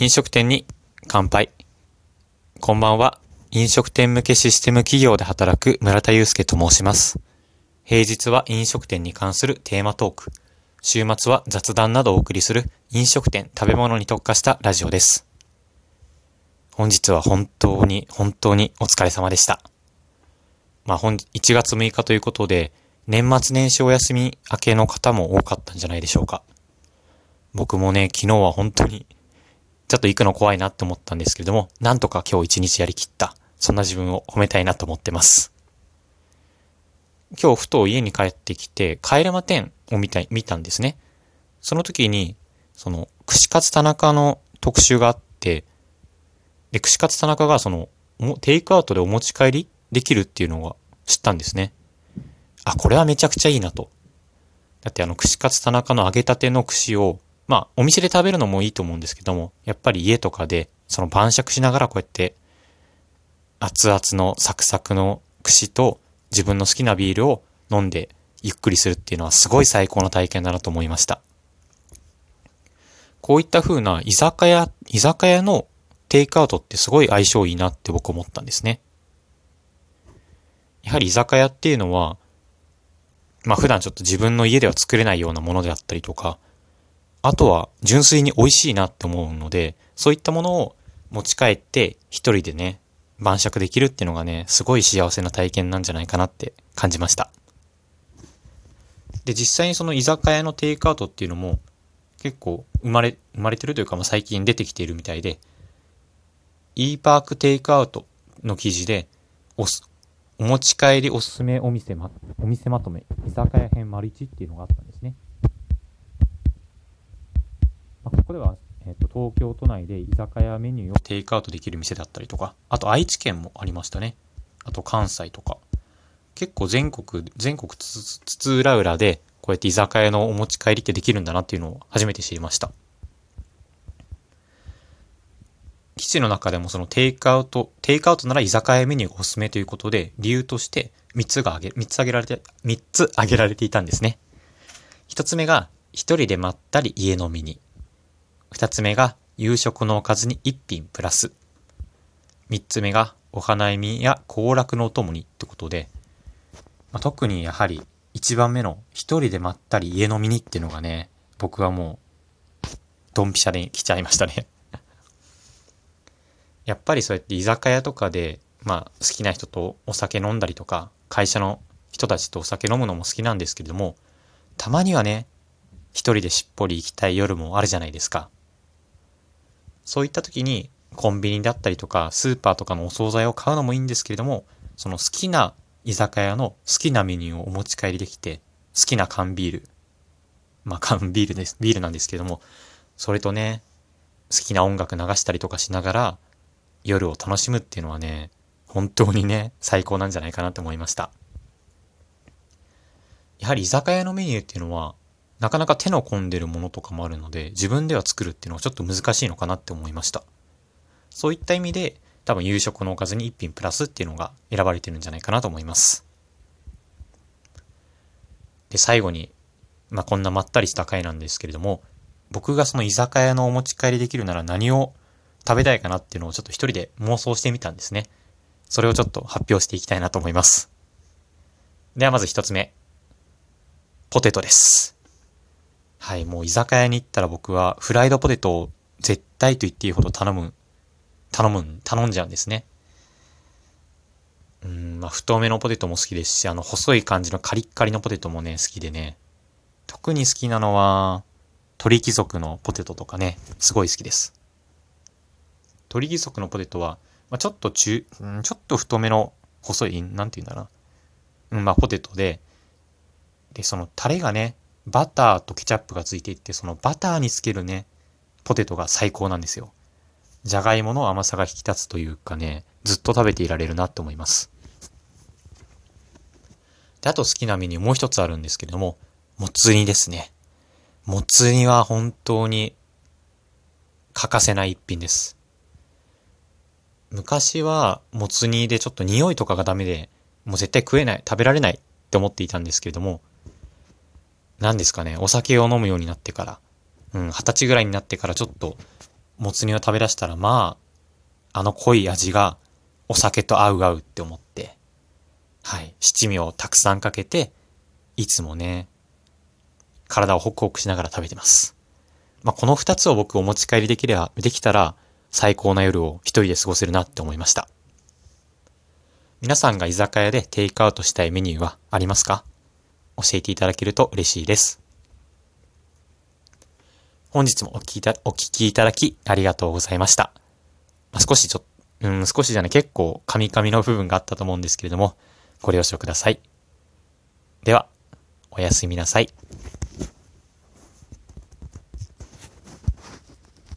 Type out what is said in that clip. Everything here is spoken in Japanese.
飲食店に乾杯。こんばんは。飲食店向けシステム企業で働く村田祐介と申します。平日は飲食店に関するテーマトーク。週末は雑談などをお送りする飲食店食べ物に特化したラジオです。本日は本当に本当にお疲れ様でした。まあ、本、1月6日ということで、年末年始お休み明けの方も多かったんじゃないでしょうか。僕もね、昨日は本当に、ちょっと行くの怖いなって思ったんですけれども、なんとか今日一日やりきった。そんな自分を褒めたいなと思ってます。今日ふと家に帰ってきて、帰れま10を見た、見たんですね。その時に、その、串カツ田中の特集があって、で、串カツ田中がその、テイクアウトでお持ち帰りできるっていうのが知ったんですね。あ、これはめちゃくちゃいいなと。だってあの、串カツ田中の揚げたての串を、まあ、お店で食べるのもいいと思うんですけども、やっぱり家とかで、その晩酌しながらこうやって、熱々のサクサクの串と自分の好きなビールを飲んでゆっくりするっていうのはすごい最高の体験だなと思いました。こういった風な居酒屋、居酒屋のテイクアウトってすごい相性いいなって僕思ったんですね。やはり居酒屋っていうのは、まあ普段ちょっと自分の家では作れないようなものであったりとか、あとは純粋に美味しいなって思うので、そういったものを持ち帰って一人でね、晩酌できるっていうのがね、すごい幸せな体験なんじゃないかなって感じました。で、実際にその居酒屋のテイクアウトっていうのも結構生まれ、生まれてるというかもう最近出てきているみたいで、e パークテイクアウトの記事で、おす、お持ち帰りおすすめお店ま、お店まとめ、居酒屋編丸一っていうのがあったんですね。まあ、ここでは、えっ、と、東京都内で居酒屋メニューをテイクアウトできる店だったりとか、あと愛知県もありましたね。あと関西とか。結構全国、全国つつつつ裏裏で、こうやって居酒屋のお持ち帰りってできるんだなっていうのを初めて知りました。記事の中でもそのテイクアウト、テイクアウトなら居酒屋メニューがおすすめということで、理由として3つが挙げ、3つ挙げられて、3つ挙げられていたんですね。1つ目が、1人でまったり家飲みに。2つ目が、夕食のおかずに1品プラス。3つ目が、お花見や行楽のお供にってことで、まあ、特にやはり1番目の1人でまったり家飲みにっていうのがね、僕はもう、ドンピシャで来ちゃいましたね。やっぱりそうやって居酒屋とかで、まあ好きな人とお酒飲んだりとか、会社の人たちとお酒飲むのも好きなんですけれども、たまにはね、一人でしっぽり行きたい夜もあるじゃないですか。そういった時に、コンビニだったりとか、スーパーとかのお惣菜を買うのもいいんですけれども、その好きな居酒屋の好きなメニューをお持ち帰りできて、好きな缶ビール。まあ缶ビールです。ビールなんですけれども、それとね、好きな音楽流したりとかしながら、夜を楽しむっていうのはね、本当にね、最高なんじゃないかなって思いました。やはり居酒屋のメニューっていうのは、なかなか手の込んでるものとかもあるので、自分では作るっていうのはちょっと難しいのかなって思いました。そういった意味で、多分夕食のおかずに一品プラスっていうのが選ばれてるんじゃないかなと思います。で、最後に、まあ、こんなまったりした回なんですけれども、僕がその居酒屋のお持ち帰りできるなら何を食べたいかなっていうのをちょっと一人で妄想してみたんですね。それをちょっと発表していきたいなと思います。ではまず一つ目。ポテトです。はい、もう居酒屋に行ったら僕はフライドポテトを絶対と言っていいほど頼む、頼む、頼んじゃうんですね。うん、まあ太めのポテトも好きですし、あの細い感じのカリッカリのポテトもね、好きでね。特に好きなのは、鳥貴族のポテトとかね、すごい好きです。鳥貴族のポテトは、まあ、ちょっと中、うんちょっと太めの細い、なんて言うんだろうな。うん、まあ、ポテトで、で、そのタレがね、バターとケチャップがついていって、そのバターにつけるね、ポテトが最高なんですよ。じゃがいもの甘さが引き立つというかね、ずっと食べていられるなって思います。で、あと好きなメニューもう一つあるんですけれども、もつ煮ですね。もつ煮は本当に欠かせない一品です。昔はもつ煮でちょっと匂いとかがダメで、もう絶対食えない、食べられないって思っていたんですけれども、何ですかね、お酒を飲むようになってから、うん、二十歳ぐらいになってからちょっともつ煮を食べ出したら、まあ、あの濃い味がお酒と合う合うって思って、はい、七味をたくさんかけて、いつもね、体をホクホクしながら食べてます。まあ、この二つを僕お持ち帰りできれば、できたら、最高な夜を一人で過ごせるなって思いました。皆さんが居酒屋でテイクアウトしたいメニューはありますか？教えていただけると嬉しいです。本日もお聞きたお聞きいただきありがとうございました。まあ、少しちょっ、うん、少しじゃない、結構カミカミの部分があったと思うんですけれども、ご了承ください。では、おやすみなさい。